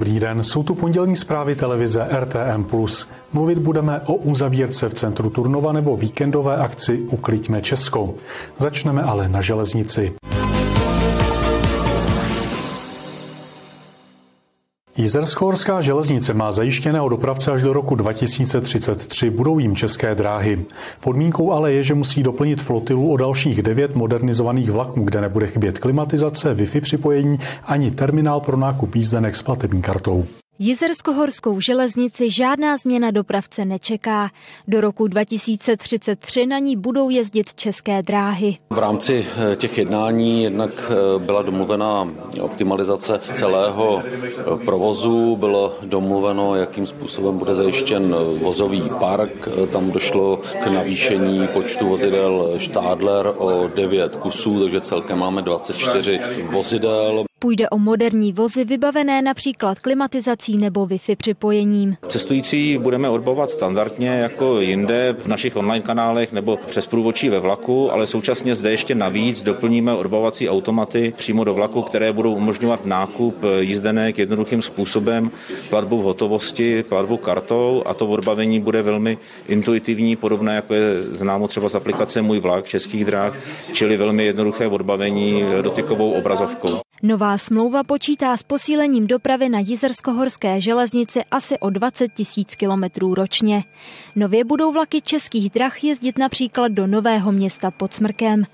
Dobrý den, jsou tu pondělní zprávy televize RTM+. Mluvit budeme o uzavírce v centru Turnova nebo víkendové akci Ukliďme Česko. Začneme ale na železnici. Jizerskohorská železnice má zajištěného dopravce až do roku 2033, budou jim české dráhy. Podmínkou ale je, že musí doplnit flotilu o dalších devět modernizovaných vlaků, kde nebude chybět klimatizace, Wi-Fi připojení ani terminál pro nákup jízdenek s platební kartou. Jizerskohorskou železnici žádná změna dopravce nečeká. Do roku 2033 na ní budou jezdit české dráhy. V rámci eh, těch jednání jednak eh, byla domluvena optimalizace celého eh, provozu, bylo domluveno, jakým způsobem bude zajištěn vozový park. Tam došlo k navýšení počtu vozidel Stadler o 9 kusů, takže celkem máme 24 vozidel. Půjde o moderní vozy vybavené například klimatizací nebo Wi-Fi připojením. Cestující budeme odbavovat standardně jako jinde v našich online kanálech nebo přes průvočí ve vlaku, ale současně zde ještě navíc doplníme odbavovací automaty přímo do vlaku, které budou umožňovat nákup jízdenek jednoduchým způsobem, platbu v hotovosti, platbu kartou a to odbavení bude velmi intuitivní, podobné jako je známo třeba z aplikace Můj vlak českých dráh, čili velmi jednoduché odbavení dotykovou obrazovkou. Nová smlouva počítá s posílením dopravy na Jizerskohorské železnici asi o 20 tisíc kilometrů ročně. Nově budou vlaky českých drah jezdit například do Nového města pod Smrkem.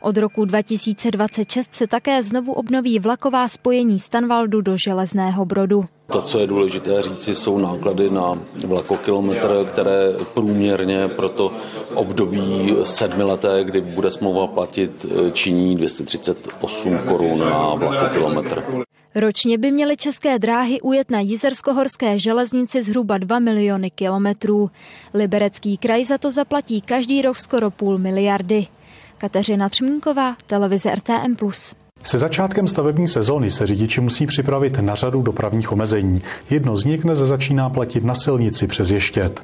Od roku 2026 se také znovu obnoví vlaková spojení Stanvaldu do Železného Brodu. To, co je důležité říci, jsou náklady na vlakokilometr, které průměrně pro to období sedmileté, kdy bude smlouva platit, činí 238 korun na vlakokilometr. Ročně by měly české dráhy ujet na Jizerskohorské železnici zhruba 2 miliony kilometrů. Liberecký kraj za to zaplatí každý rok skoro půl miliardy. Kateřina Třmínková, televize RTM+. Se začátkem stavební sezóny se řidiči musí připravit na řadu dopravních omezení. Jedno z nich dnes začíná platit na silnici přes Ještět.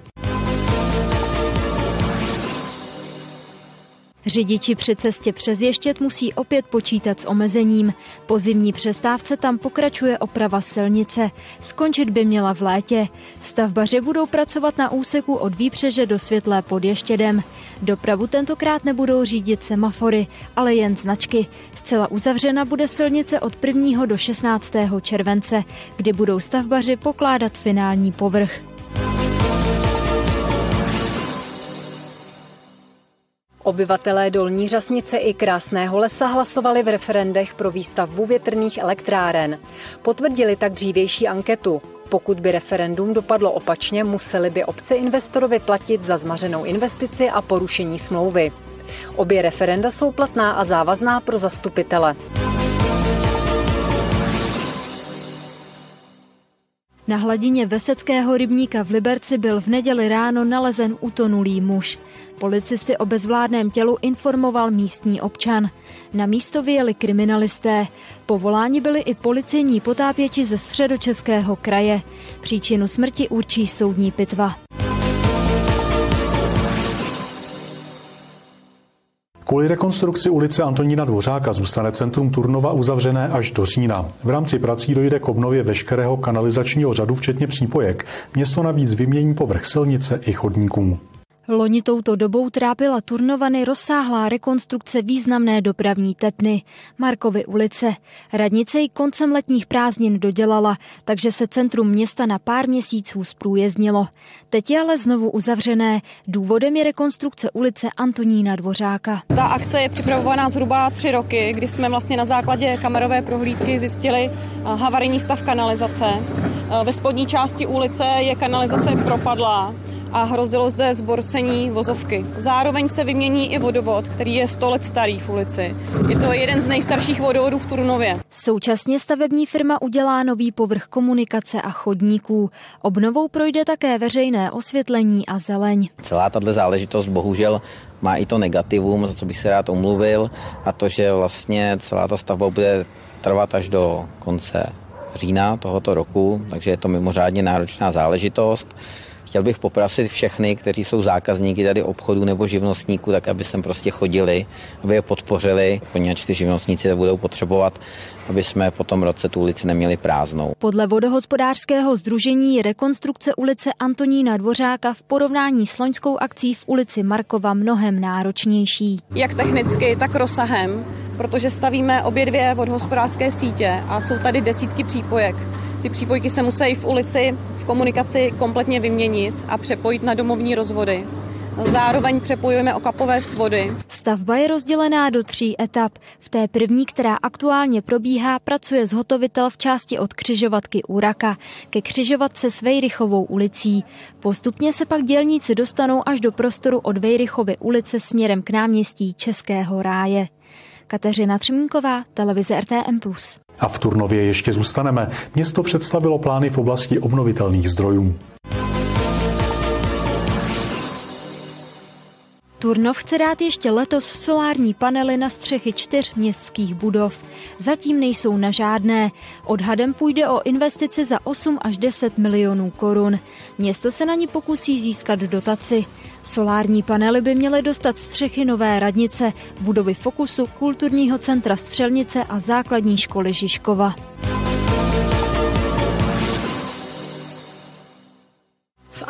Řidiči při cestě přes Ještět musí opět počítat s omezením. Po zimní přestávce tam pokračuje oprava silnice. Skončit by měla v létě. Stavbaři budou pracovat na úseku od Výpřeže do Světlé pod Ještědem. Dopravu tentokrát nebudou řídit semafory, ale jen značky. Zcela uzavřena bude silnice od 1. do 16. července, kdy budou stavbaři pokládat finální povrch. Obyvatelé Dolní Řasnice i Krásného lesa hlasovali v referendech pro výstavbu větrných elektráren. Potvrdili tak dřívější anketu. Pokud by referendum dopadlo opačně, museli by obce investorovi platit za zmařenou investici a porušení smlouvy. Obě referenda jsou platná a závazná pro zastupitele. Na hladině Veseckého rybníka v Liberci byl v neděli ráno nalezen utonulý muž. Policisty o bezvládném tělu informoval místní občan. Na místo vyjeli kriminalisté. Povoláni byli i policejní potápěči ze středočeského kraje. Příčinu smrti určí soudní pitva. Kvůli rekonstrukci ulice Antonína Dvořáka zůstane centrum Turnova uzavřené až do října. V rámci prací dojde k obnově veškerého kanalizačního řadu, včetně přípojek. Město navíc vymění povrch silnice i chodníků. Loni touto dobou trápila Turnovany rozsáhlá rekonstrukce významné dopravní tepny, Markovy ulice. Radnice ji koncem letních prázdnin dodělala, takže se centrum města na pár měsíců zprůjezdnilo. Teď je ale znovu uzavřené. Důvodem je rekonstrukce ulice Antonína Dvořáka. Ta akce je připravovaná zhruba tři roky, kdy jsme vlastně na základě kamerové prohlídky zjistili eh, havarijní stav kanalizace. Eh, ve spodní části ulice je kanalizace propadlá a hrozilo zde zborcení vozovky. Zároveň se vymění i vodovod, který je 100 let starý v ulici. Je to jeden z nejstarších vodovodů v Turnově. Současně stavební firma udělá nový povrch komunikace a chodníků. Obnovou projde také veřejné osvětlení a zeleň. Celá tato záležitost bohužel má i to negativum, za co bych se rád omluvil, a to, že vlastně celá ta stavba bude trvat až do konce října tohoto roku, takže je to mimořádně náročná záležitost. Chtěl bych poprosit všechny, kteří jsou zákazníky tady obchodu nebo živnostníků, tak aby sem prostě chodili, aby je podpořili, poněvadž ty živnostníci to budou potřebovat, aby jsme po tom roce tu ulici neměli prázdnou. Podle vodohospodářského združení je rekonstrukce ulice Antonína Dvořáka v porovnání s loňskou akcí v ulici Markova mnohem náročnější. Jak technicky, tak rozsahem, protože stavíme obě dvě vodohospodářské sítě a jsou tady desítky přípojek. Ty přípojky se musí v ulici v komunikaci kompletně vyměnit a přepojit na domovní rozvody. Zároveň přepojujeme okapové svody. Stavba je rozdělená do tří etap. V té první, která aktuálně probíhá, pracuje zhotovitel v části od křižovatky Uraka ke křižovatce s Vejrychovou ulicí. Postupně se pak dělníci dostanou až do prostoru od Vejrychovy ulice směrem k náměstí Českého ráje. Kateřina Třmínková, televize RTM+. A v Turnově ještě zůstaneme. Město představilo plány v oblasti obnovitelných zdrojů. Turnov chce dát ještě letos solární panely na střechy čtyř městských budov. Zatím nejsou na žádné. Odhadem půjde o investici za 8 až 10 milionů korun. Město se na ní pokusí získat dotaci. Solární panely by měly dostat střechy Nové radnice, budovy Fokusu, kulturního centra Střelnice a základní školy Žižkova.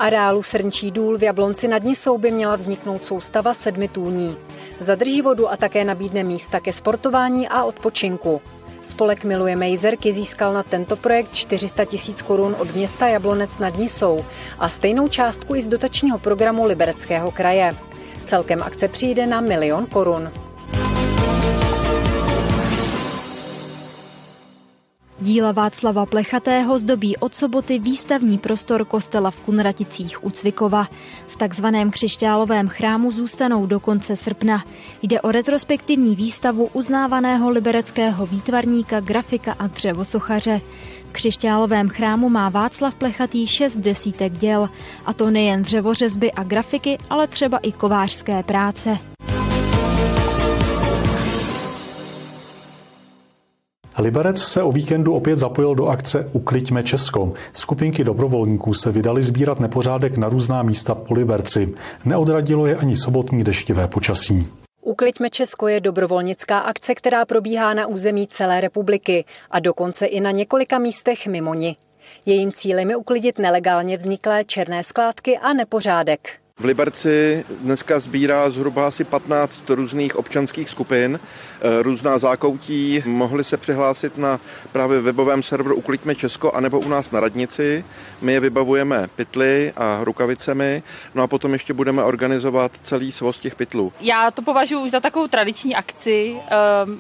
Areálu Srnčí důl v Jablonci nad Nisou by měla vzniknout soustava sedmi tůní. Zadrží vodu a také nabídne místa ke sportování a odpočinku. Spolek Miluje Mejzerky získal na tento projekt 400 tisíc korun od města Jablonec nad Nisou a stejnou částku i z dotačního programu Libereckého kraje. Celkem akce přijde na milion korun. Díla Václava Plechatého zdobí od soboty výstavní prostor kostela v Kunraticích u Cvikova. V takzvaném křišťálovém chrámu zůstanou do konce srpna. Jde o retrospektivní výstavu uznávaného libereckého výtvarníka, grafika a dřevosochaře. V křišťálovém chrámu má Václav Plechatý šest desítek děl, a to nejen dřevořezby a grafiky, ale třeba i kovářské práce. Liberec se o víkendu opět zapojil do akce Ukliďme Česko. Skupinky dobrovolníků se vydali sbírat nepořádek na různá místa po Liberci. Neodradilo je ani sobotní deštivé počasí. Ukliďme Česko je dobrovolnická akce, která probíhá na území celé republiky a dokonce i na několika místech mimo ní. Jejím cílem je uklidit nelegálně vzniklé černé skládky a nepořádek. V Liberci dneska sbírá zhruba asi 15 různých občanských skupin, eh, různá zákoutí. Mohli se přihlásit na právě webovém serveru Ukliďme Česko anebo u nás na radnici. My je vybavujeme pytly a rukavicemi, no a potom ještě budeme organizovat celý svoz těch pytlů. Já to považuji už za takovou tradiční akci. Eh,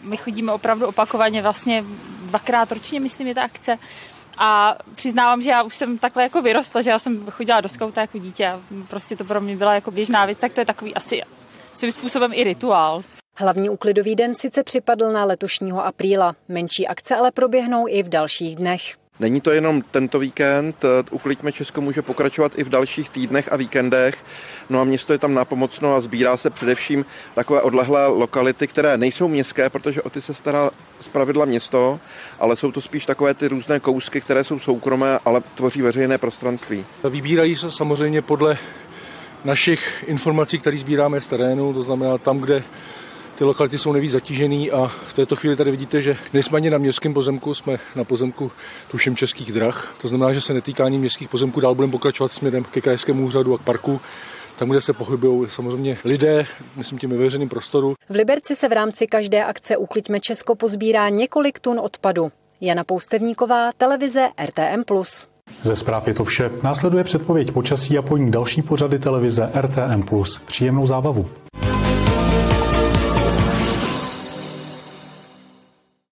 my chodíme opravdu opakovaně, vlastně dvakrát ročně, myslím, je ta akce. A přiznávám, že já už jsem takhle jako vyrostla, že já jsem chodila do skauta jako dítě a prostě to pro mě byla jako běžná věc, tak to je takový asi svým způsobem i rituál. Hlavní úklidový den sice připadl na letošního apríla, menší akce ale proběhnou i v dalších dnech. Není to jenom tento víkend, Ukliďme Česko může pokračovat i v dalších týdnech a víkendech. No a město je tam nápomocno a sbírá se především takové odlehlé lokality, které nejsou městské, protože o ty se stará zpravidla město, ale jsou to spíš takové ty různé kousky, které jsou soukromé, ale tvoří veřejné prostranství. Vybírají se samozřejmě podle našich informací, které sbíráme z terénu, to znamená tam, kde ty lokality jsou nejvíc zatížený a v této chvíli tady vidíte, že nejsme ani na městském pozemku, jsme na pozemku tuším českých drah. To znamená, že se netýká ani městských pozemků, dál budeme pokračovat směrem ke krajskému úřadu a k parku tam, kde se pohybují samozřejmě lidé, myslím tím ve veřejném prostoru. V Liberci se v rámci každé akce Ukliďme Česko pozbírá několik tun odpadu. Jana Poustevníková, televize RTM+. Ze zpráv je to vše. Následuje předpověď počasí a po ní další pořady televize RTM+. Příjemnou zábavu.